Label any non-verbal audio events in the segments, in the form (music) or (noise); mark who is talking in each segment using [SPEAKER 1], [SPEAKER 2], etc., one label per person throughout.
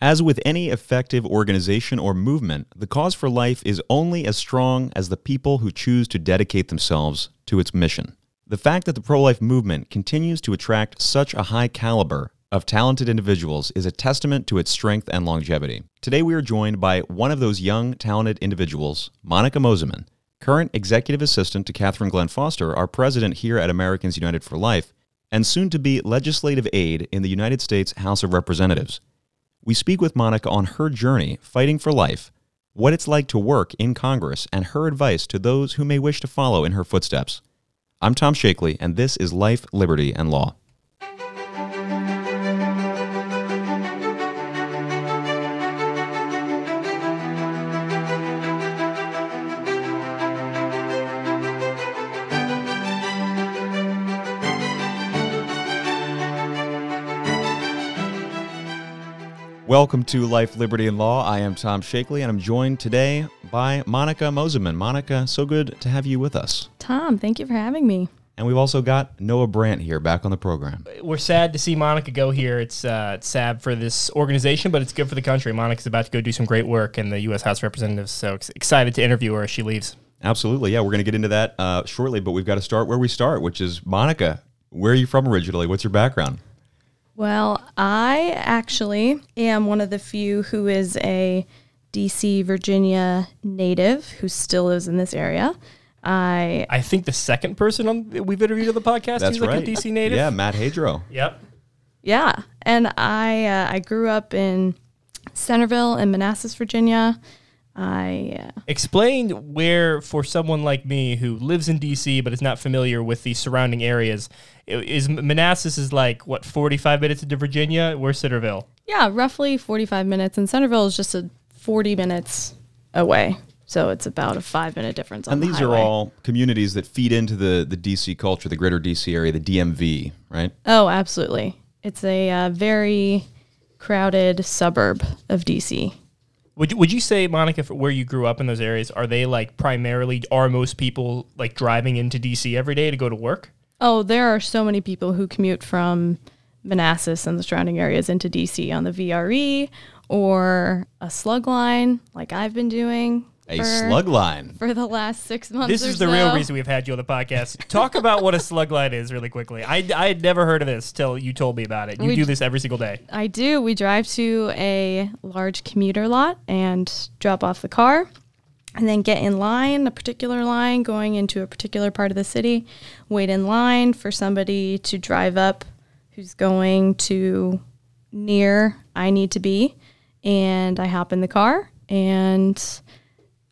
[SPEAKER 1] As with any effective organization or movement, the cause for life is only as strong as the people who choose to dedicate themselves to its mission. The fact that the pro life movement continues to attract such a high caliber of talented individuals is a testament to its strength and longevity. Today, we are joined by one of those young, talented individuals, Monica Mosiman, current executive assistant to Catherine Glenn Foster, our president here at Americans United for Life, and soon to be legislative aide in the United States House of Representatives. We speak with Monica on her journey fighting for life, what it's like to work in Congress, and her advice to those who may wish to follow in her footsteps. I'm Tom Shakely, and this is Life, Liberty, and Law. Welcome to Life, Liberty, and Law. I am Tom Shakely, and I'm joined today by Monica Mosiman. Monica, so good to have you with us.
[SPEAKER 2] Tom, thank you for having me.
[SPEAKER 1] And we've also got Noah Brandt here back on the program.
[SPEAKER 3] We're sad to see Monica go here. It's, uh, it's sad for this organization, but it's good for the country. Monica's about to go do some great work in the U.S. House of Representatives, so ex- excited to interview her as she leaves.
[SPEAKER 1] Absolutely. Yeah, we're going to get into that uh, shortly, but we've got to start where we start, which is Monica. Where are you from originally? What's your background?
[SPEAKER 2] Well, I actually am one of the few who is a DC, Virginia native who still lives in this area. I
[SPEAKER 3] I think the second person on we've interviewed on the podcast
[SPEAKER 1] That's
[SPEAKER 3] who's like
[SPEAKER 1] right.
[SPEAKER 3] a DC native.
[SPEAKER 1] Yeah, Matt Hadro.
[SPEAKER 3] Yep.
[SPEAKER 2] yeah, and I uh, I grew up in Centreville in Manassas, Virginia. I uh,
[SPEAKER 3] Explain where, for someone like me who lives in DC but is not familiar with the surrounding areas, is Manassas is like what forty five minutes into Virginia. Where's Centreville?
[SPEAKER 2] yeah, roughly 45 minutes and Centreville is just a 40 minutes away. So it's about a 5 minute difference on
[SPEAKER 1] And
[SPEAKER 2] the
[SPEAKER 1] these are all communities that feed into the, the DC culture, the greater DC area, the DMV, right?
[SPEAKER 2] Oh, absolutely. It's a uh, very crowded suburb of DC.
[SPEAKER 3] Would you, would you say, Monica, for where you grew up in those areas, are they like primarily, are most people like driving into DC every day to go to work?
[SPEAKER 2] Oh, there are so many people who commute from Manassas and the surrounding areas into DC on the VRE or a slug line, like I've been doing.
[SPEAKER 1] A
[SPEAKER 2] for-
[SPEAKER 1] slug line.
[SPEAKER 2] for the last six months.
[SPEAKER 3] This
[SPEAKER 2] or
[SPEAKER 3] is the real reason we've had you on the podcast. Talk about what a slug line is really quickly. I, I had never heard of this till you told me about it. You
[SPEAKER 2] We
[SPEAKER 3] do this every single day.
[SPEAKER 2] I do. We drive to a large commuter lot and drop off the car and then get in line, a particular line going into a particular part of the city, wait in line for somebody to drive up who's going to near I need to be. And I hop in the car and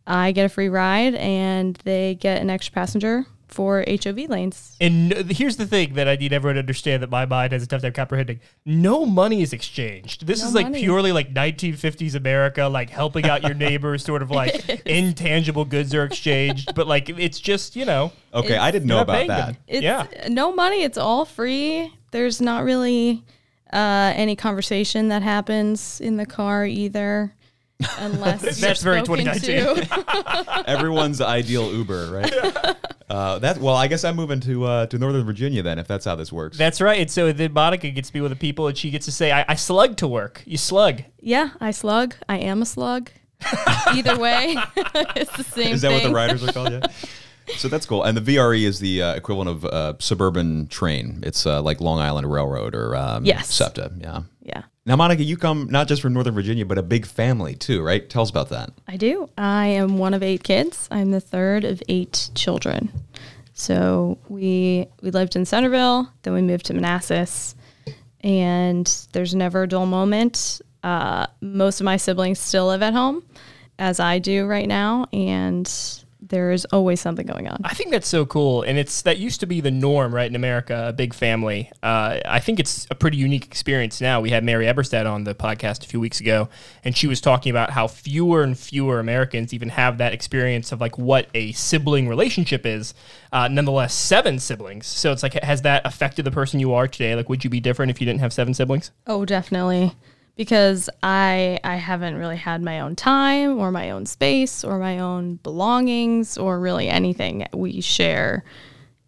[SPEAKER 2] I get a free ride and they get an extra passenger for HOV lanes.
[SPEAKER 3] And no, here's the thing that I need everyone to understand that my mind has a tough time comprehending. No money is exchanged. This
[SPEAKER 2] No
[SPEAKER 3] is like
[SPEAKER 2] money.
[SPEAKER 3] purely like 1950s America, like helping out your (laughs) neighbors, sort of like intangible goods are exchanged. But like it's just, you know,
[SPEAKER 1] Okay, I didn't know about that.
[SPEAKER 2] It's
[SPEAKER 3] yeah.
[SPEAKER 2] no money. It's all free. There's not really uh, any conversation that happens in the car either, unless
[SPEAKER 3] That's
[SPEAKER 2] you're
[SPEAKER 3] very
[SPEAKER 2] spoken
[SPEAKER 3] 2019.
[SPEAKER 2] to. (laughs)
[SPEAKER 1] Everyone's ideal Uber, right? Uh, that well, I guess I'm moving to uh, to Northern Virginia then, if that's how this works.
[SPEAKER 3] That's right. And so then Monica gets to be with the people and she gets to say, I, I slug to work. You slug.
[SPEAKER 2] yeah, I slug. I am a slug. (laughs) Either way, (laughs) it's the same.
[SPEAKER 1] Is that what the riders are called? Yeah. So that's cool. And the VRE is the uh, equivalent of uh, suburban train. It's uh, like Long Island Railroad or um,
[SPEAKER 2] Yes.
[SPEAKER 1] SEPTA. Yeah.
[SPEAKER 2] Yeah,
[SPEAKER 1] Now, Monica, you come not just from Northern Virginia, but a big family too, right? Tell us about that.
[SPEAKER 2] I do. I am one of eight kids. I'm the third of eight children. So we we lived in Centreville, then we moved to Manassas, and there's never a dull moment. Uh, most of my siblings still live at home, as I do right now, and there is always something going on.
[SPEAKER 3] I think that's so cool, and it's that used to be the norm, right, in America, a big family. Uh, I think it's a pretty unique experience now. We had Mary Eberstadt on the podcast a few weeks ago, and she was talking about how fewer and fewer Americans even have that experience of like what a sibling relationship is. Uh, nonetheless, seven siblings. So it's like, has that affected the person you are today? Like, would you be different if you didn't have seven siblings?
[SPEAKER 2] Oh, definitely. Because I I haven't really had my own time or my own space or my own belongings or really anything. We share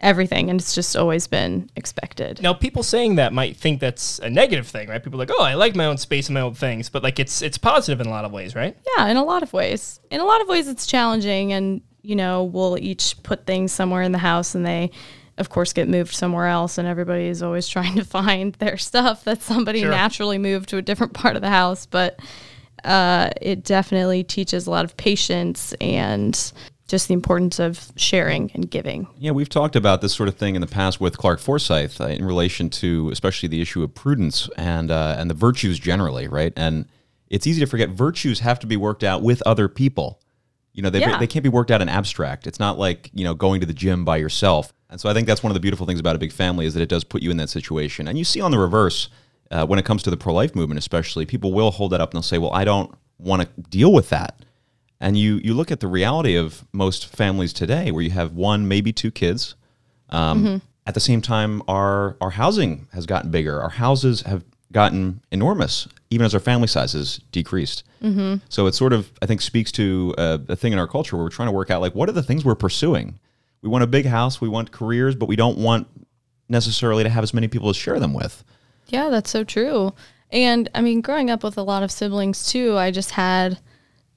[SPEAKER 2] everything. And it's just always been expected.
[SPEAKER 3] Now, people saying that might think that's a negative thing, right? People are like, oh, I like my own space and my own things, but like it's it's positive in a lot of ways, right?
[SPEAKER 2] Yeah, in a lot of ways. In a lot of ways, it's challenging, and you know, we'll each put things somewhere in the house, and they, of course, get moved somewhere else, and everybody is always (laughs) trying to find their stuff that somebody
[SPEAKER 3] Sure.
[SPEAKER 2] naturally moved to a different part of the house. But uh, it definitely teaches a lot of patience and just the importance of sharing and giving.
[SPEAKER 1] Yeah, we've talked about this sort of thing in the past with Clarke Forsythe uh, in relation to especially the issue of prudence and uh, and the virtues generally, right? And it's easy to forget virtues have to be worked out with other people. You know, they,
[SPEAKER 2] Yeah.
[SPEAKER 1] they can't be worked out in abstract. It's not like you know going to the gym by yourself. And so I think that's one of the beautiful things about a big family is that it does put you in that situation. And you see on the reverse uh, when it comes to the pro life movement, especially people will hold that up and they'll say, "Well, I don't want to deal with that." And you you look at the reality of most families today, where you have one, maybe two kids. Um, At the same time, our our housing has gotten bigger. Our houses have gotten enormous, even as our family sizes decreased. Mm-hmm. So it sort of, I think, speaks to uh, a thing in our culture where we're trying to work out like what are the things we're pursuing. We want a big house, we want careers, but we don't want necessarily to have as many people to share them with.
[SPEAKER 2] Yeah, that's so true. And I mean, growing up with a lot of siblings too, I just had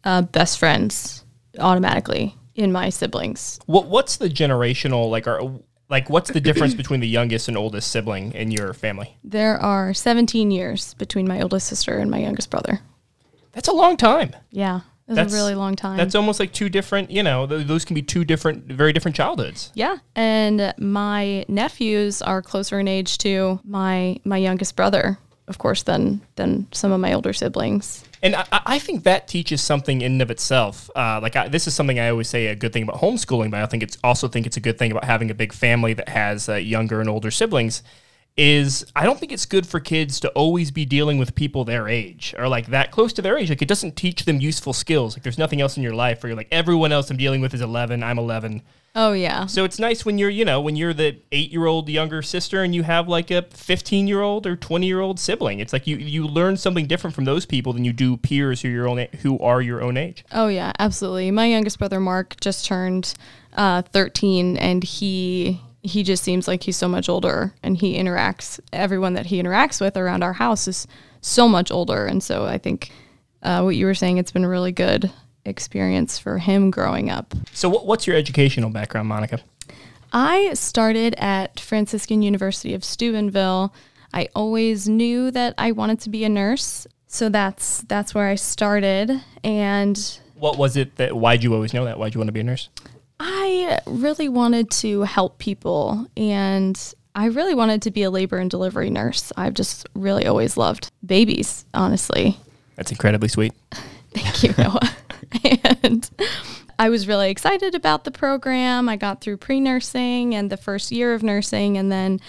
[SPEAKER 2] uh, best friends automatically in my siblings.
[SPEAKER 3] What what's the generational like? Are like what's the difference (clears throat) between the youngest and oldest sibling in your family?
[SPEAKER 2] There are 17 years between my oldest sister and my youngest brother.
[SPEAKER 3] That's a long time.
[SPEAKER 2] Yeah, it's
[SPEAKER 3] That's
[SPEAKER 2] a really long time.
[SPEAKER 3] That's almost like two different. You know, th- those can be two different, very different childhoods.
[SPEAKER 2] yeah, and my nephews are closer in age to my my youngest brother, of course, than than some of my older siblings.
[SPEAKER 3] And I, I think that teaches something in and of itself. Uh, like I, this is something I always say a good thing about homeschooling, but I think it's also think it's a good thing about having a big family that has uh, younger and older siblings. Is I don't think it's good for kids to always be dealing with people their age or like that close to their age. Like it doesn't teach them useful skills. Like there's nothing else in your life where you're like everyone else I'm dealing with is 11, I'm 11.
[SPEAKER 2] Oh yeah,
[SPEAKER 3] So it's nice when you're, you know, when you're the eight year old younger sister and you have like a 15 year old or 20 year old sibling. It's like you, you learn something different from those people than you do peers who, are your own, who are your own age.
[SPEAKER 2] Oh yeah, absolutely. My youngest brother Mark just turned uh, 13, and he he just seems like he's so much older, and he interacts. Everyone that he interacts with around our house is so much older, and so I think uh, what you were saying, it's been a really good experience for him growing up.
[SPEAKER 3] So what, what's your educational background, Monica?
[SPEAKER 2] I started at Franciscan University of Steubenville. I always knew that I wanted to be a nurse, so that's that's where I started, and
[SPEAKER 3] What was it that, why'd you always know that? Why'd you want to be a nurse?
[SPEAKER 2] I really wanted to help people and I really wanted to be a labor and delivery nurse. I've just really always loved babies, honestly.
[SPEAKER 3] That's incredibly sweet. (laughs)
[SPEAKER 2] Thank you, Noah. (laughs) and I was really excited about the program. I got through pre nursing and the first year of nursing. And then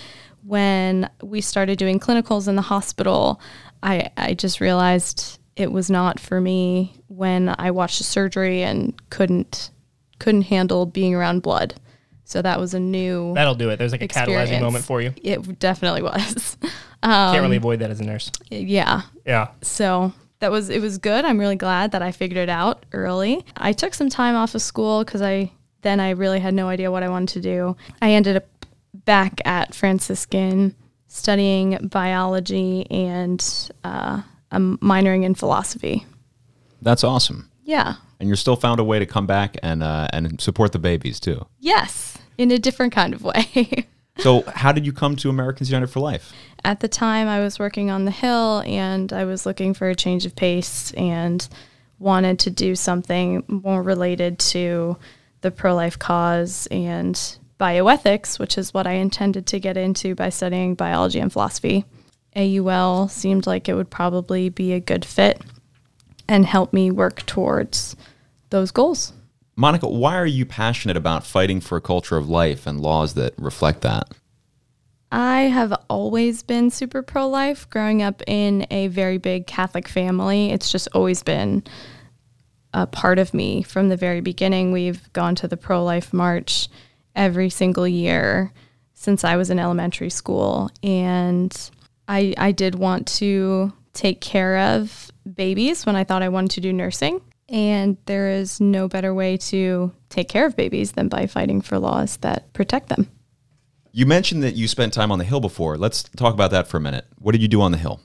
[SPEAKER 2] when we started doing clinicals in the hospital, I, I just realized it was not for me when I watched the surgery and couldn't couldn't handle being around blood. So that was a new
[SPEAKER 3] That'll do it. There's like a catalyzing moment for you.
[SPEAKER 2] It definitely was. (laughs)
[SPEAKER 3] Can't really avoid that as a nurse.
[SPEAKER 2] yeah.
[SPEAKER 3] Yeah.
[SPEAKER 2] So that was it was good. I'm really glad that I figured it out early. I took some time off of school because I then I really had no idea what I wanted to do. I ended up back at Franciscan studying biology and uh, I'm minoring in philosophy.
[SPEAKER 1] That's awesome.
[SPEAKER 2] Yeah.
[SPEAKER 1] And you're still found a way to come back and uh, and support the babies too.
[SPEAKER 2] Yes, in a different kind of way.
[SPEAKER 1] So, how did you come to Americans United for Life?
[SPEAKER 2] at the time I was working on the Hill and I was looking for a change of pace and wanted to do something more related to the pro life cause and bioethics, which is what I intended to get into by studying biology and philosophy. AUL seemed like it would probably be a good fit and help me work towards those goals.
[SPEAKER 1] Monica, why are you passionate about fighting for a culture of life and laws that reflect that?
[SPEAKER 2] I have always been super pro life. Growing up in a very big Catholic family, it's just always been a part of me from the very beginning. We've gone to the pro life march every single year since I was in elementary school. And I, I did want to take care of babies when I thought I wanted to do nursing. And there is no better way to take care of babies than by fighting for laws that protect them.
[SPEAKER 1] You mentioned that you spent time on the Hill before. Let's talk about that for a minute. What did you do on the Hill?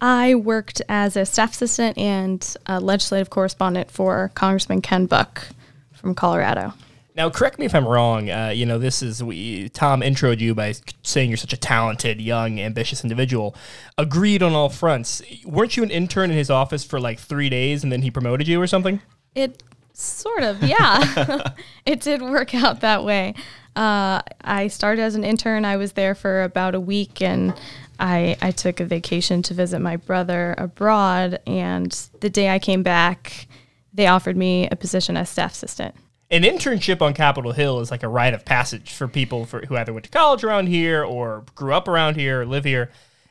[SPEAKER 2] I worked as a staff assistant and a legislative correspondent for Congressman Ken Buck from Colorado.
[SPEAKER 3] Now, correct me if I'm wrong. Uh, you know, this is we. Tom introed you by saying you're such a talented, young, ambitious individual. Agreed on all fronts. Weren't you an intern in his office for like three days, and then he promoted you or something?
[SPEAKER 2] It sort of, yeah. (laughs) it did work out that way. Uh, I started as an intern. I was there for about a week, and I, I took a vacation to visit my brother abroad. And the day I came back, they offered me a position as staff assistant
[SPEAKER 3] an internship on Capitol Hill is like a rite of passage for people for, who either went to college around here or grew up around here or live here.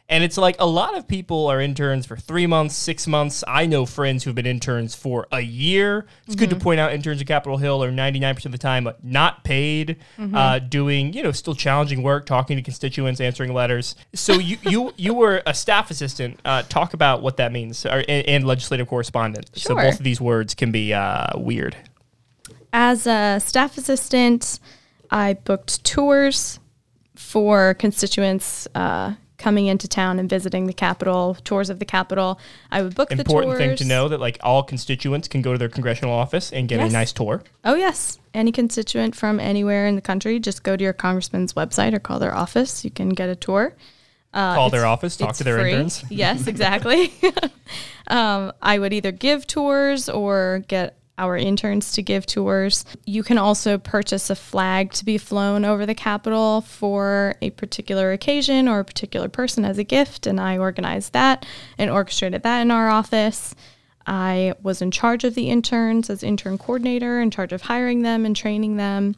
[SPEAKER 3] And it's like a lot of people are interns for three months, six months. I know friends who've been interns for a year. It's mm-hmm. good to mm-hmm. point out interns at Capitol Hill are 99% of the time not paid, mm-hmm. uh, doing, you know, still challenging work, talking to constituents, answering letters. So you you, you were a staff assistant. Uh, talk about what that means, or, and, and legislative correspondent. Sure. So both of these words can be uh, weird.
[SPEAKER 2] As a staff assistant, I booked tours for constituents uh, coming into town and visiting the Capitol, tours of the Capitol. I would book
[SPEAKER 3] Important
[SPEAKER 2] the tours.
[SPEAKER 3] thing to know that like all constituents can go to their congressional office and get yes. a nice tour.
[SPEAKER 2] Oh yes, any constituent from anywhere in the country, just go to your congressman's website or call their office. You can get a tour.
[SPEAKER 3] Uh, call their office, talk to their free. interns.
[SPEAKER 2] yes, exactly. (laughs) um, I would either give tours or get our interns to give tours. You can also purchase a flag to be flown over the Capitol for a particular occasion or a particular person as a gift, and I organized that and orchestrated that in our office. I was in charge of the interns as intern coordinator, in charge of hiring them and training them.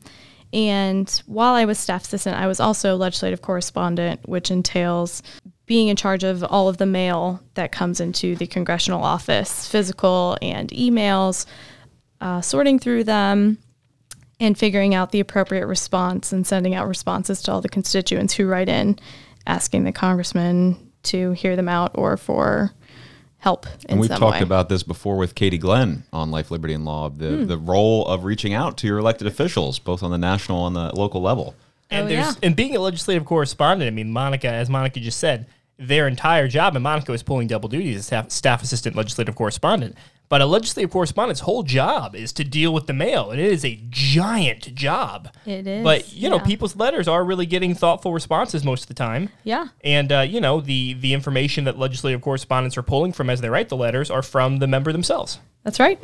[SPEAKER 2] And while I was staff assistant, I was also legislative correspondent, which entails being in charge of all of the mail that comes into the congressional office, physical and emails, uh, sorting through them and figuring out the appropriate response and sending out responses to all the constituents who write in asking the congressman to hear them out or for help
[SPEAKER 1] and we've talked
[SPEAKER 2] way.
[SPEAKER 1] about this before with Katie Glenn on Life, Liberty, and Law, the, hmm. the role of reaching out to your elected officials, both on the national and the local level.
[SPEAKER 3] And oh, there's yeah. and being a legislative correspondent, I mean, Monica, as Monica just said, their entire job, and Monica was pulling double duty as staff, staff assistant legislative correspondent. But a legislative correspondent's whole job is to deal with the mail, and it is a giant job.
[SPEAKER 2] It is.
[SPEAKER 3] But you know, people's letters are really getting thoughtful responses most of the time.
[SPEAKER 2] Yeah.
[SPEAKER 3] And uh, you know, the the information that legislative correspondents are pulling from as they write the letters are from the member themselves.
[SPEAKER 2] That's right.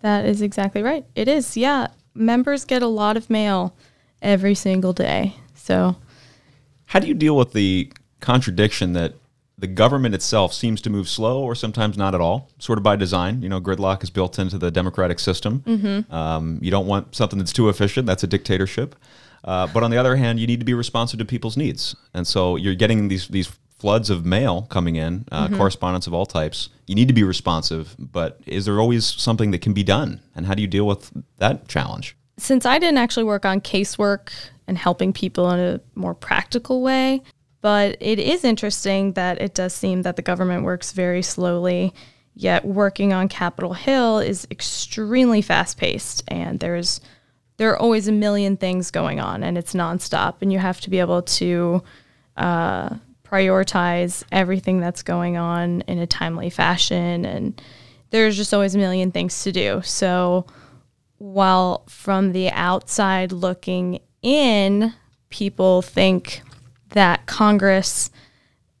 [SPEAKER 2] That is exactly right. It is. Yeah. Members get a lot of mail every single day. So.
[SPEAKER 1] How do you deal with the contradiction that the government itself seems to move slow or sometimes not at all, sort of by design. You know, gridlock is built into the democratic system. Mm-hmm. Um, you don't want something that's too efficient, that's a dictatorship. Uh, but on the other hand, you need to be responsive to people's needs. And so you're getting these, these floods of mail coming in, uh, mm-hmm. correspondence of all types. You need to be responsive, but is there always something that can be done? And how do you deal with that challenge?
[SPEAKER 2] Since I didn't actually work on casework and helping people in a more practical way, but it is interesting that it does seem that the government works very slowly, yet working on Capitol Hill is extremely fast paced and there's there are always a million things going on and it's nonstop and you have to be able to uh, prioritize everything that's going on in a timely fashion and there's just always a million things to do. So while from the outside looking in, people think that Congress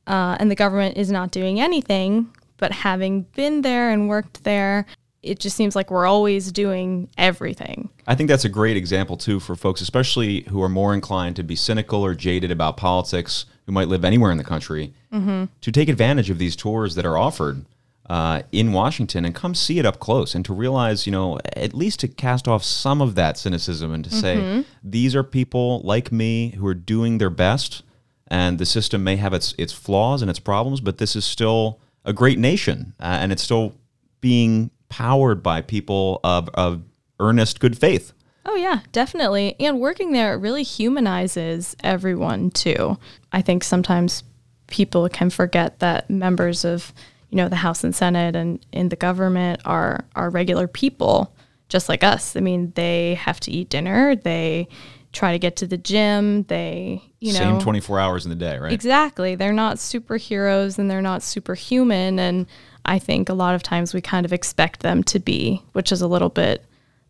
[SPEAKER 2] uh, and the government is not doing anything, but having been there and worked there, it just seems like we're always doing everything.
[SPEAKER 1] I think that's a great example, too, for folks, especially who are more inclined to be cynical or jaded about politics, who might live anywhere in the country, mm-hmm. to take advantage of these tours that are offered. Uh, in Washington and come see it up close and to realize, you know, at least to cast off some of that cynicism and to mm-hmm. say, these are people like me who are doing their best and the system may have its its flaws and its problems, but this is still a great nation, uh, and it's still being powered by people of, of earnest good faith.
[SPEAKER 2] Oh yeah, definitely. And working there really humanizes everyone too. I think sometimes people can forget that members of you know the House and Senate and in the government are are regular people just like us. I mean, they have to eat dinner. They try to get to the gym. They, you know,
[SPEAKER 1] Same 24 hours in the day, right?
[SPEAKER 2] Exactly. They're not superheroes and they're not superhuman. And I think a lot of times we kind of expect them to be, which is a little bit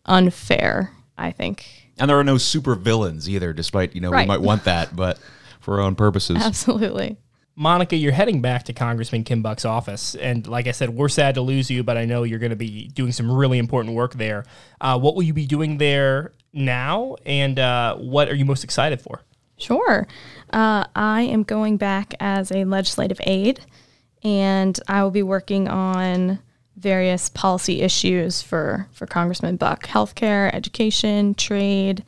[SPEAKER 2] unfair, I think.
[SPEAKER 1] And there are no super villains either, despite, you know, we might want that, but for our own purposes. (laughs)
[SPEAKER 2] Absolutely.
[SPEAKER 3] Monica, you're heading back to Congressman Ken Buck's office, and like I said, we're sad to lose you, but I know you're going to be doing some really important work there. Uh, what will you be doing there now, and uh, what are you most excited for?
[SPEAKER 2] Sure. Uh, I am going back as a legislative aide, and I will be working on various policy issues for, for Congressman Buck healthcare, education, trade,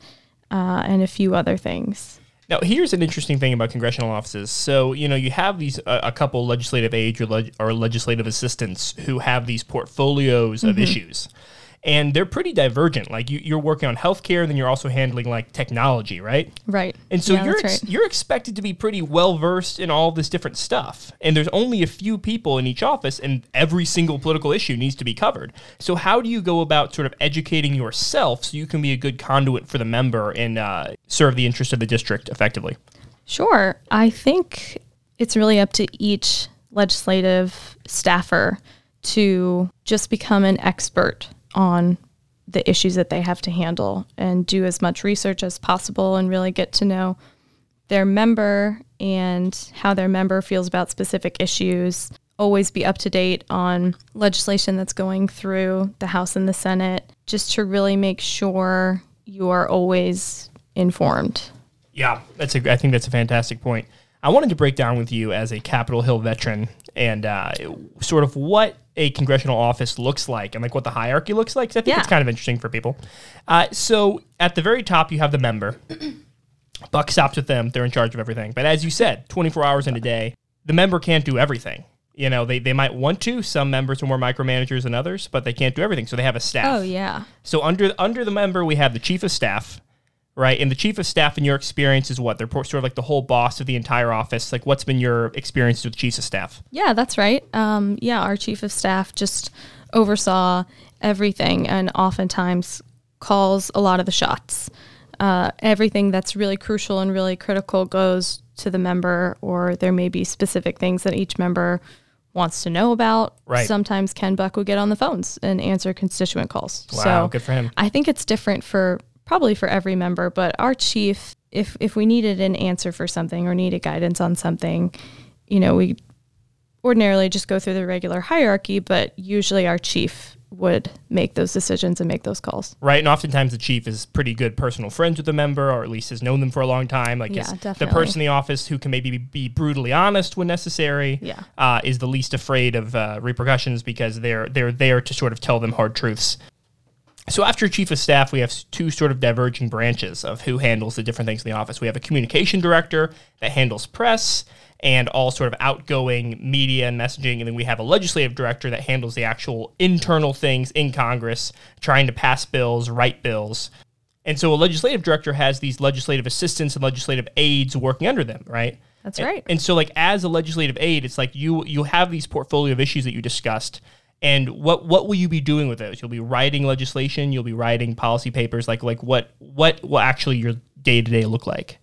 [SPEAKER 2] uh, and a few other things.
[SPEAKER 3] Now, here's an interesting thing about congressional offices. So, you know, you have these uh, a couple legislative aides or, leg- or legislative assistants who have these portfolios of issues, and they're pretty divergent. Like you, you're working on healthcare, then you're also handling like technology, right?
[SPEAKER 2] Right.
[SPEAKER 3] And so
[SPEAKER 2] Yeah,
[SPEAKER 3] you're ex-
[SPEAKER 2] right.
[SPEAKER 3] you're expected to be pretty well versed in all this different stuff. And there's only a few people in each office, and every single political issue needs to be covered. So how do you go about sort of educating yourself so you can be a good conduit for the member and uh, serve the interest of the district effectively?
[SPEAKER 2] Sure. I think it's really up to each legislative staffer to just become an expert on the issues that they have to handle and do as much research as possible and really get to know their member and how their member feels about specific issues. Always be up to date on legislation that's going through the House and the Senate, just to really make sure you are always informed.
[SPEAKER 3] Yeah, that's a. I think that's a fantastic point. I wanted to break down with you as a Capitol Hill veteran and uh, sort of what a congressional office looks like and like what the hierarchy looks like. I think
[SPEAKER 2] Yeah.
[SPEAKER 3] it's kind of interesting for people. Uh, so at the very top, you have the member. (clears throat) Buck stops with them; they're in charge of everything. But as you said, 24 hours in a day, the member can't do everything. You know, they, they might want to. Some members are more micromanagers than others, but they can't do everything. So they have a staff.
[SPEAKER 2] Oh, yeah.
[SPEAKER 3] So under under the member, we have the chief of staff, right? And the chief of staff, in your experience, is what they're sort of like the whole boss of the entire office. Like, what's been your experience with chiefs of staff?
[SPEAKER 2] Yeah, that's right. Um, yeah, our chief of staff just oversaw everything and oftentimes calls a lot of the shots. Uh, everything that's really crucial and really critical goes to the member, or there may be specific things that each member wants to know about.
[SPEAKER 3] Right.
[SPEAKER 2] Sometimes Ken Buck would get on the phones and answer constituent calls.
[SPEAKER 3] Wow,
[SPEAKER 2] so
[SPEAKER 3] good for him.
[SPEAKER 2] I think it's different for probably for every member, but our chief, if if we needed an answer for something or needed guidance on something, you know, we ordinarily just go through the regular hierarchy, but usually our chief would make those decisions and make those calls.
[SPEAKER 3] Right, and oftentimes the chief is pretty good personal friends with the member, or at least has known them for a long time. Like,
[SPEAKER 2] Yeah,
[SPEAKER 3] the person in the office who can maybe be- be brutally honest when necessary.
[SPEAKER 2] Yeah.
[SPEAKER 3] uh, is the least afraid of uh, repercussions because they're they're there to sort of tell them hard truths. So after chief of staff, we have two sort of diverging branches of who handles the different things in the office. We have a communication director that handles press and all sort of outgoing media and messaging, and then we have a legislative director that handles the actual internal things in Congress, trying to pass bills, write bills. And so a legislative director has these legislative assistants and legislative aides working under them, right?
[SPEAKER 2] That's
[SPEAKER 3] And-
[SPEAKER 2] right.
[SPEAKER 3] And so like as a legislative aide, it's like you you have these portfolio of issues that you discussed. And what what will you be doing with those? You'll be writing legislation, you'll be writing policy papers, like like what what will actually your day to day look like?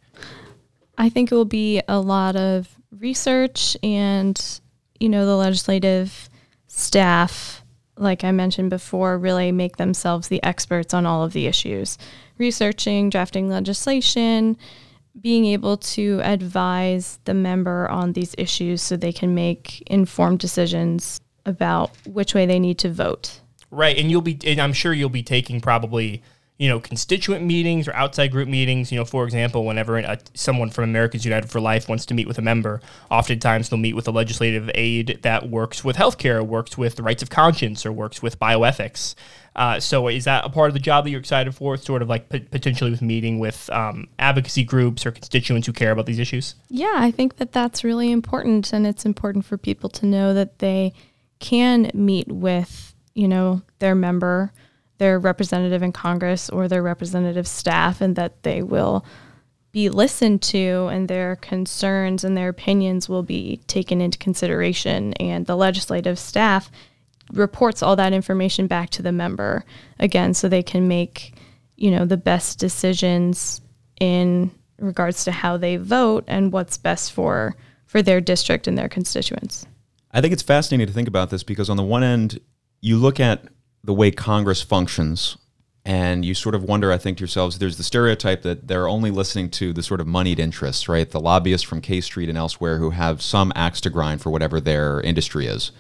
[SPEAKER 2] I think it will be a lot of research and, you know, the legislative staff, like I mentioned before, really make themselves the experts on all of the issues. Researching, drafting legislation, being able to advise the member on these issues so they can make informed decisions about which way they need to vote.
[SPEAKER 3] Right, and you'll be, and I'm sure you'll be taking probably, you know, constituent meetings or outside group meetings. You know, for example, whenever a, someone from Americans United for Life wants to meet with a member, oftentimes they'll meet with a legislative aide that works with healthcare, works with the rights of conscience, or works with bioethics. Uh, so, is that a part of the job that you're excited for? Sort of like p- potentially with meeting with um, advocacy groups or constituents who care about these issues.
[SPEAKER 2] Yeah, I think that that's really important, and it's important for people to know that they can meet with, you know, their member, their representative in Congress, or their representative staff, and that they will be listened to, and their concerns and their opinions will be taken into consideration, and the legislative staff reports all that information back to the member again, so they can make, you know, the best decisions in regards to how they vote and what's best for for their district and their constituents.
[SPEAKER 1] I think it's fascinating to think about this because on the one end, you look at the way Congress functions and you sort of wonder, I think to yourselves, there's the stereotype that they're only listening to the sort of moneyed interests, right? The lobbyists from K Street and elsewhere who have some axe to grind for whatever their industry is.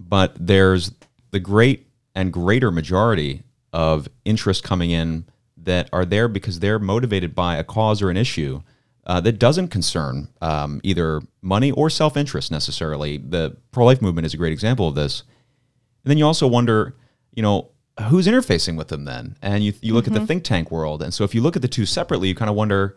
[SPEAKER 1] But there's the great and greater majority of interest coming in that are there because they're motivated by a cause or an issue uh, that doesn't concern um, either money or self interest necessarily. The pro life movement is a great example of this. And then you also wonder, you know, who's interfacing with them then? And you, you look mm-hmm. at the mm-hmm. think tank world. And so if you look at the two separately, you kind of wonder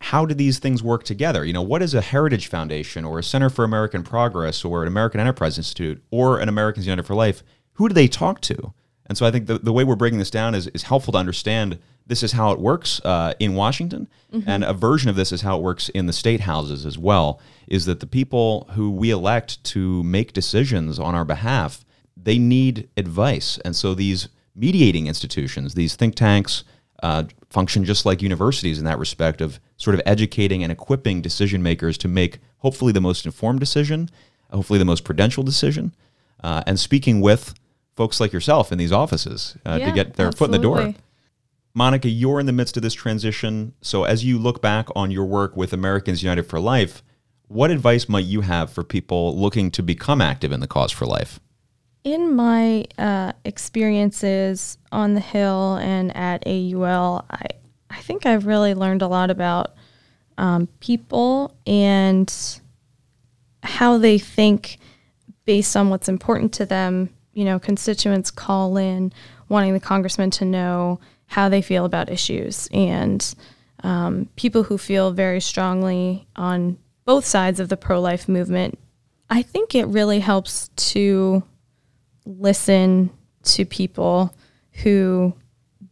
[SPEAKER 1] how do these things work together? You know, what is a Heritage Foundation or a Center for American Progress or an American Enterprise Institute or an Americans United for Life? Who do they talk to? And so I think the, the way we're breaking this down is, is helpful to understand this is how it works uh, in Washington, mm-hmm. and a version of this is how it works in the state houses as well. Is that the people who we elect to make decisions on our behalf, they need advice, and so these mediating institutions, these think tanks, uh, function just like universities in that respect of sort of educating and equipping decision makers to make hopefully the most informed decision, hopefully the most prudential decision, uh, and speaking with folks like yourself in these offices uh, yeah, to get their absolutely. foot in the door. Monica, you're in the midst of this transition. So, as you look back on your work with Americans United for Life, what advice might you have for people looking to become active in the cause for life?
[SPEAKER 2] In my uh, experiences on the Hill and at AUL, I, I think I've really learned a lot about um, people and how they think based on what's important to them. You know, constituents call in wanting the congressman to know how they feel about issues. And um, people who feel very strongly on both sides of the pro life movement, I think it really helps to listen to people who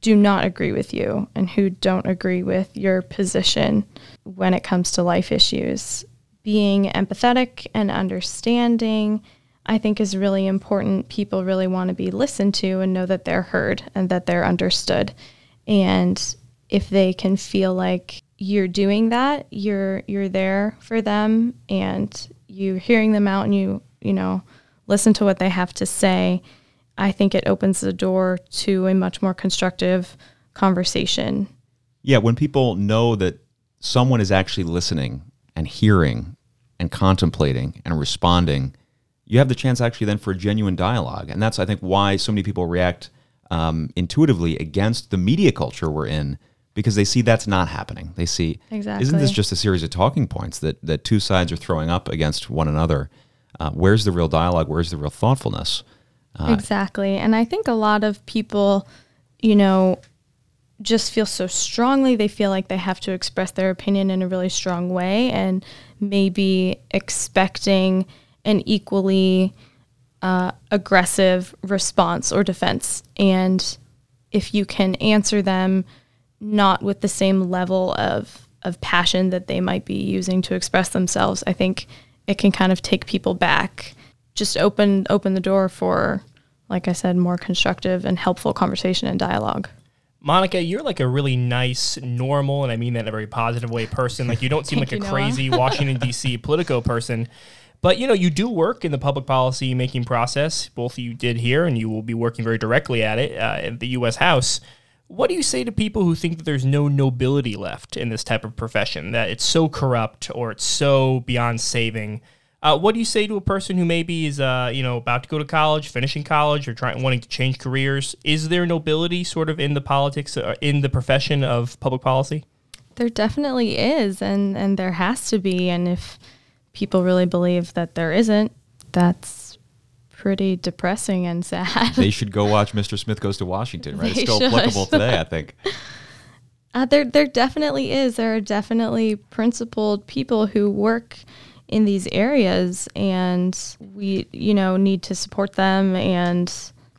[SPEAKER 2] do not agree with you and who don't agree with your position when it comes to life issues. Being empathetic and understanding, I think, is really important. People really want to be listened to and know that they're heard and that they're understood. And if they can feel like you're doing that, you're you're there for them and you're hearing them out and you, you know, listen to what they have to say, I think it opens the door to a much more constructive conversation.
[SPEAKER 1] Yeah, when people know that someone is actually listening and hearing and contemplating and responding, you have the chance actually then for a genuine dialogue. And that's, I think, why so many people react um, intuitively against the media culture we're in because they see that's not happening. They see, exactly. isn't this just a series of talking points that, that two sides are throwing up against one another? Uh, where's the real dialogue? Where's the real thoughtfulness?
[SPEAKER 2] Uh, exactly. And I think a lot of people, you know, just feel so strongly. They feel like they have to express their opinion in a really strong way and maybe expecting an equally uh, aggressive response or defense. And if you can answer them not with the same level of, of passion that they might be using to express themselves, I think it can kind of take people back. Just open open the door for, like I said, more constructive and helpful conversation and dialogue.
[SPEAKER 3] Monica, you're like a really nice, normal, and I mean that in a very positive way person. Like you don't seem (laughs) like a crazy Washington D.C. (laughs) Politico person, but you know you do work in the public policy making process. Both you did here, and you will be working very directly at it uh, in the U.S. House. What do you say to people who think that there's no nobility left in this type of profession, that it's so corrupt or it's so beyond saving? Uh, what do you say to a person who maybe is, uh, you know, about to go to college, finishing college, or trying wanting to change careers? Is there nobility sort of in the politics, uh, in the profession of public policy?
[SPEAKER 2] There definitely is, and and there has to be. And if people really believe that there isn't, that's pretty depressing and sad.
[SPEAKER 1] they should go watch Mr. Smith Goes to Washington, right? They it's still should. applicable (laughs) today, I think.
[SPEAKER 2] Uh, there, there definitely is. There are definitely principled people who work in these areas, and we, you know, need to support them. And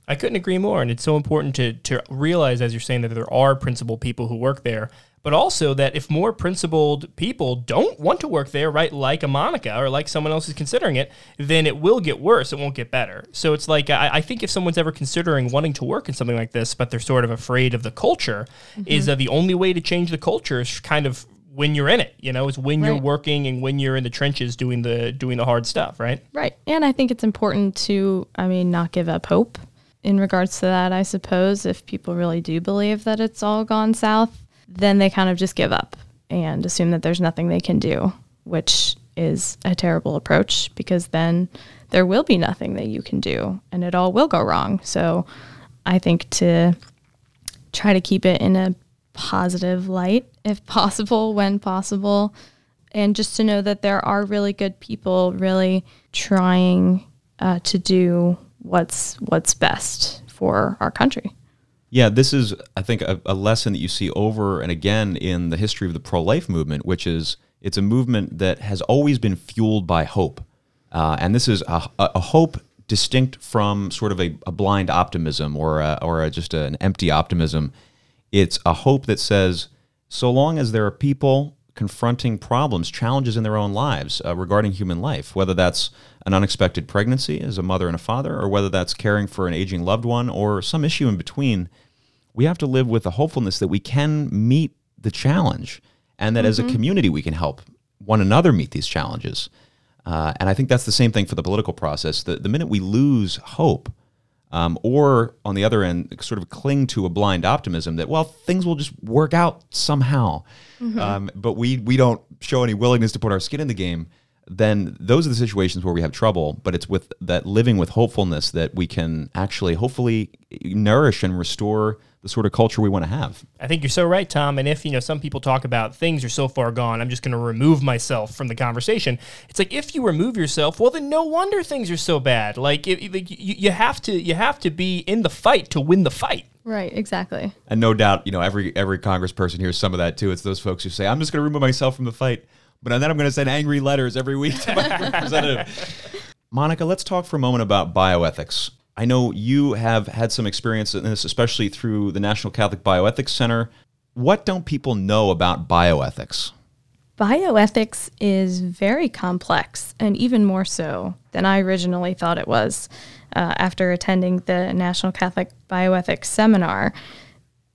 [SPEAKER 3] I couldn't agree more. And it's so important to to realize, as you're saying, that there are principled people who work there. But also that if more principled people don't want to work there, right, like a Monica or like someone else is considering it, then it will get worse. It won't get better. So it's like, I, I think if someone's ever considering wanting to work in something like this, but they're sort of afraid of the culture, mm-hmm. is that the only way to change the culture is kind of when you're in it, you know, is when you're working and when you're in the trenches doing the doing the hard stuff, right?
[SPEAKER 2] Right. And I think it's important to, I mean, not give up hope in regards to that, I suppose. If people really do believe that it's all gone south, then they kind of just give up and assume that there's nothing they can do, which is a terrible approach because then there will be nothing that you can do and it all will go wrong. So I think to try to keep it in a positive light if possible, when possible, and just to know that there are really good people really trying uh, to do what's what's best for our country.
[SPEAKER 1] Yeah, this is, I think, a, a lesson that you see over and again in the history of the pro life movement, which is it's a movement that has always been fueled by hope. Uh, and this is a, a hope distinct from sort of a, a blind optimism or, a, or just an empty optimism. It's a hope that says, so long as there are people confronting problems, challenges in their own lives uh, regarding human life, whether that's an unexpected pregnancy as a mother and a father, or whether that's caring for an aging loved one, or some issue in between, we have to live with the hopefulness that we can meet the challenge and that as a community we can help one another meet these challenges. Uh, and I think that's the same thing for the political process. The, the minute we lose hope, um, or on the other end, sort of cling to a blind optimism that well things will just work out somehow, um, but we we don't show any willingness to put our skin in the game. Then those are the situations where we have trouble. But it's with that living with hopefulness that we can actually hopefully nourish and restore the sort of culture we want to have.
[SPEAKER 3] I think you're so right, Tom. And if you know some people talk about things are so far gone, I'm just going to remove myself from the conversation. It's like if you remove yourself, well, then no wonder things are so bad. Like, if, like you, you have to you have to be in the fight to win the fight.
[SPEAKER 2] Right, exactly.
[SPEAKER 1] And no doubt, you know, every every congressperson hears some of that too. It's those folks who say, "I'm just going to remove myself from the fight," but then I'm going to send angry letters every week to my (laughs) representative. Monica, let's talk for a moment about bioethics. I know you have had some experience in this, especially through the National Catholic Bioethics Center. What don't people know about bioethics?
[SPEAKER 2] Bioethics is very complex and even more so than I originally thought it was uh, after attending the National Catholic Bioethics Seminar.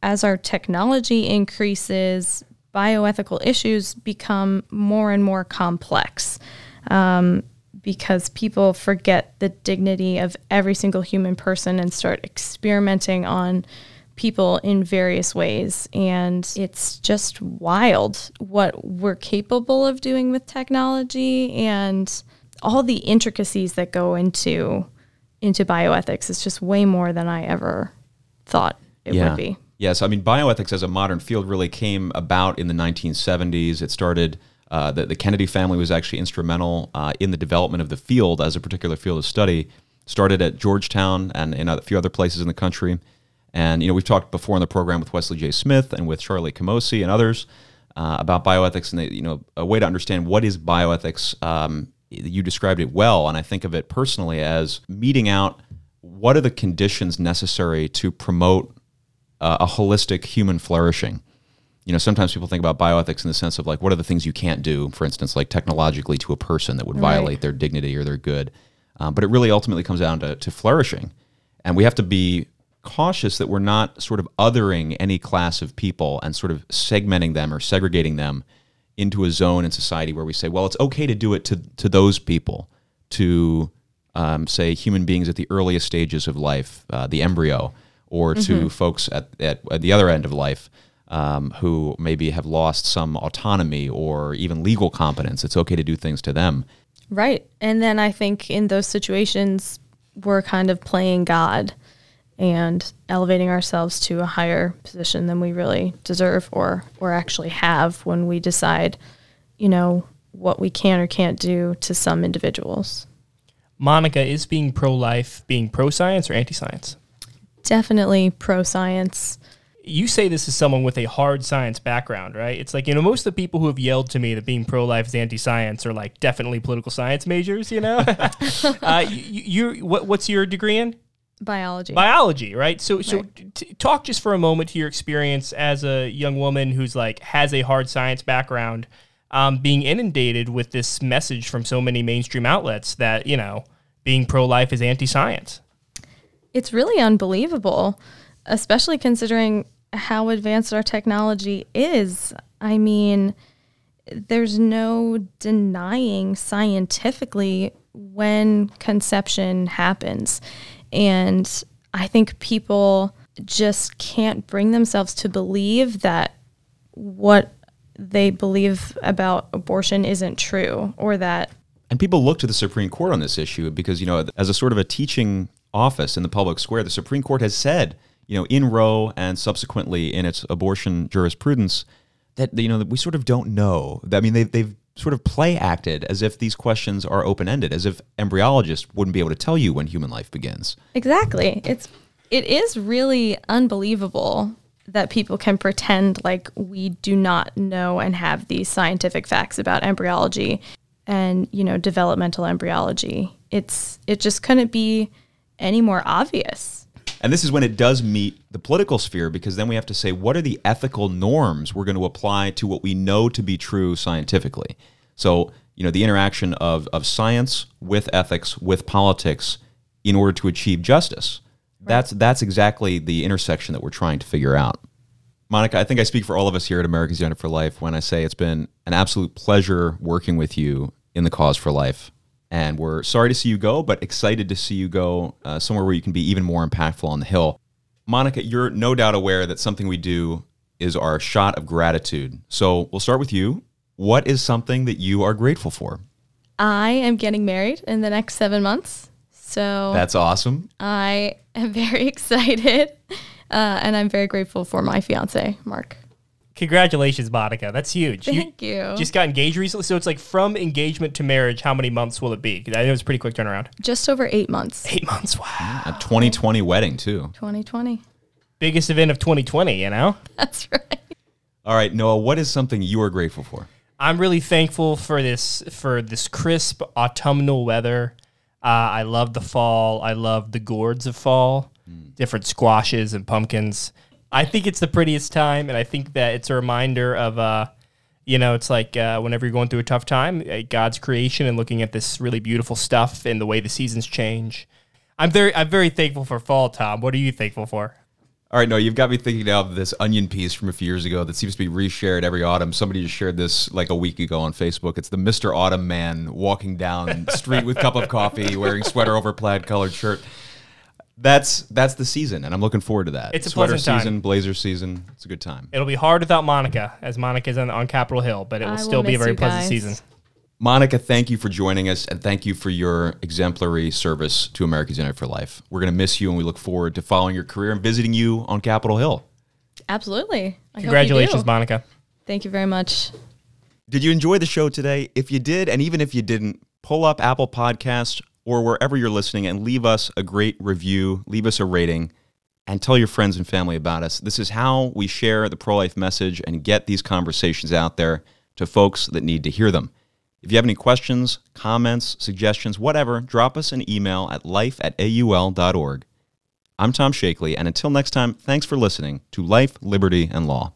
[SPEAKER 2] As our technology increases, bioethical issues become more and more complex um, because people forget the dignity of every single human person and start experimenting on people in various ways. And it's just wild what we're capable of doing with technology and all the intricacies that go into into bioethics. It's just way more than I ever thought it would be.
[SPEAKER 1] Yes, I mean bioethics as a modern field really came about in the 1970s. It started. Uh, the, the Kennedy family was actually instrumental uh, in the development of the field as a particular field of study. Started at Georgetown and in a few other places in the country. And you know we've talked before in the program with Wesley J. Smith and with Charlie Camosy and others uh, about bioethics and they, you know a way to understand what is bioethics. Um, you described it well, and I think of it personally as meeting out what are the conditions necessary to promote uh, a holistic human flourishing. You know, sometimes people think about bioethics in the sense of like, what are the things you can't do, for instance, like technologically to a person that would
[SPEAKER 2] Right.
[SPEAKER 1] violate their dignity or their good. Um, but it really ultimately comes down to, to flourishing. And we have to be cautious that we're not sort of othering any class of people and sort of segmenting them or segregating them into a zone in society where we say, well, it's okay to do it to, to those people, to um, say human beings at the earliest stages of life, uh, the embryo, or to folks at, at, at the other end of life um, who maybe have lost some autonomy or even legal competence. It's okay to do things to them.
[SPEAKER 2] Right. And then I think in those situations, we're kind of playing God and elevating ourselves to a higher position than we really deserve or, or actually have when we decide, you know, what we can or can't do to some individuals.
[SPEAKER 3] Monica is being pro life, being pro science or anti science.
[SPEAKER 2] Definitely pro science.
[SPEAKER 3] you say this is someone with a hard science background, right? It's like, you know, most of the people who have yelled to me that being pro life is anti science are like definitely political science majors, you know? (laughs) uh, you, you, what, what's your degree in?
[SPEAKER 2] Biology.
[SPEAKER 3] biology, right? So, so
[SPEAKER 2] Right.
[SPEAKER 3] t- talk just for a moment to your experience as a young woman who's like has a hard science background, um, being inundated with this message from so many mainstream outlets that you know being pro-life is anti-science.
[SPEAKER 2] It's really unbelievable, especially considering how advanced our technology is. I mean, there's no denying scientifically when conception happens. And I think people just can't bring themselves to believe that what they believe about abortion isn't true or that
[SPEAKER 1] And people look to the Supreme Court on this issue because, you know, as a sort of a teaching office in the public square, the Supreme Court has said, you know, in Roe and subsequently in its abortion jurisprudence, that, you know, that we sort of don't know. I mean, they, they've sort of play acted as if these questions are open ended, as if embryologists wouldn't be able to tell you when human life begins.
[SPEAKER 2] Exactly. It's it is really unbelievable that people can pretend like we do not know and have these scientific facts about embryology and, you know, developmental embryology. It's it just couldn't be any more obvious.
[SPEAKER 1] And this is when it does meet the political sphere because then we have to say what are the ethical norms we're going to apply to what we know to be true scientifically. So, you know, the interaction of, of science with ethics, with politics in order to achieve justice. That's that's exactly the intersection that we're trying to figure out. Monica, I think I speak for all of us here at Americans United for Life when I say it's been an absolute pleasure working with you in the cause for life. And we're sorry to see you go, but excited to see you go uh, somewhere where you can be even more impactful on the Hill. Monica, you're no doubt aware that something we do is our shot of gratitude. So we'll start with you. What is something that you are grateful for?
[SPEAKER 2] I am getting married in the next 7 months. So
[SPEAKER 1] That's awesome.
[SPEAKER 2] I am (laughs) very excited uh, and I'm very grateful for my fiance, Mark.
[SPEAKER 3] Congratulations, Monica. That's huge.
[SPEAKER 2] Thank you.
[SPEAKER 3] Just got engaged recently, so it's like from engagement to marriage. How many months will it be? I know it's a pretty quick turnaround.
[SPEAKER 2] Just over 8 months.
[SPEAKER 3] Eight months. Wow.
[SPEAKER 1] A 2020 wedding, too.
[SPEAKER 2] 2020.
[SPEAKER 3] Biggest event of 2020. You know. (laughs)
[SPEAKER 2] That's right.
[SPEAKER 1] All right, Noah, what is something you are grateful for?
[SPEAKER 3] I'm really thankful for this for this crisp autumnal weather. Uh, I love the fall. I love the gourds of fall, different squashes and pumpkins. I think it's the prettiest time, and I think that it's a reminder of, uh, you know, it's like uh, whenever you're going through a tough time, uh, God's creation and looking at this really beautiful stuff and the way the seasons change. I'm very, I'm very thankful for fall, Tom. What are you thankful for?
[SPEAKER 1] All right, no, you've got me thinking now of this onion piece from a few years ago that seems to be reshared every autumn. Somebody just shared this like a week ago on Facebook. It's the Mr. Autumn man walking down street with cup of coffee, wearing sweater over plaid colored shirt. That's that's the season, and I'm looking forward to that.
[SPEAKER 3] It's a
[SPEAKER 1] sweater
[SPEAKER 3] pleasant time.
[SPEAKER 1] season, blazer season. It's a good time.
[SPEAKER 3] It'll be hard without Monica, as Monica's on, on Capitol Hill, but it will
[SPEAKER 2] I will
[SPEAKER 3] still be a
[SPEAKER 2] miss
[SPEAKER 3] very
[SPEAKER 2] you
[SPEAKER 3] pleasant
[SPEAKER 2] guys.
[SPEAKER 3] season.
[SPEAKER 1] Monica, thank you for joining us, and thank you for your exemplary service to Americans United for Life. We're going to miss you, and we look forward to following your career and visiting you on Capitol Hill.
[SPEAKER 2] Absolutely. I hope you
[SPEAKER 3] Congratulations,
[SPEAKER 2] do.
[SPEAKER 3] Monica.
[SPEAKER 2] Thank you very much.
[SPEAKER 1] Did you enjoy the show today? If you did, and even if you didn't, pull up Apple Podcasts or wherever you're listening and leave us a great review, leave us a rating, and tell your friends and family about us. This is how we share the pro life message and get these conversations out there to folks that need to hear them. If you have any questions, comments, suggestions, whatever, drop us an email at life at aul.org. I'm Tom Shakely, and until next time, thanks for listening to Life, Liberty, and Law.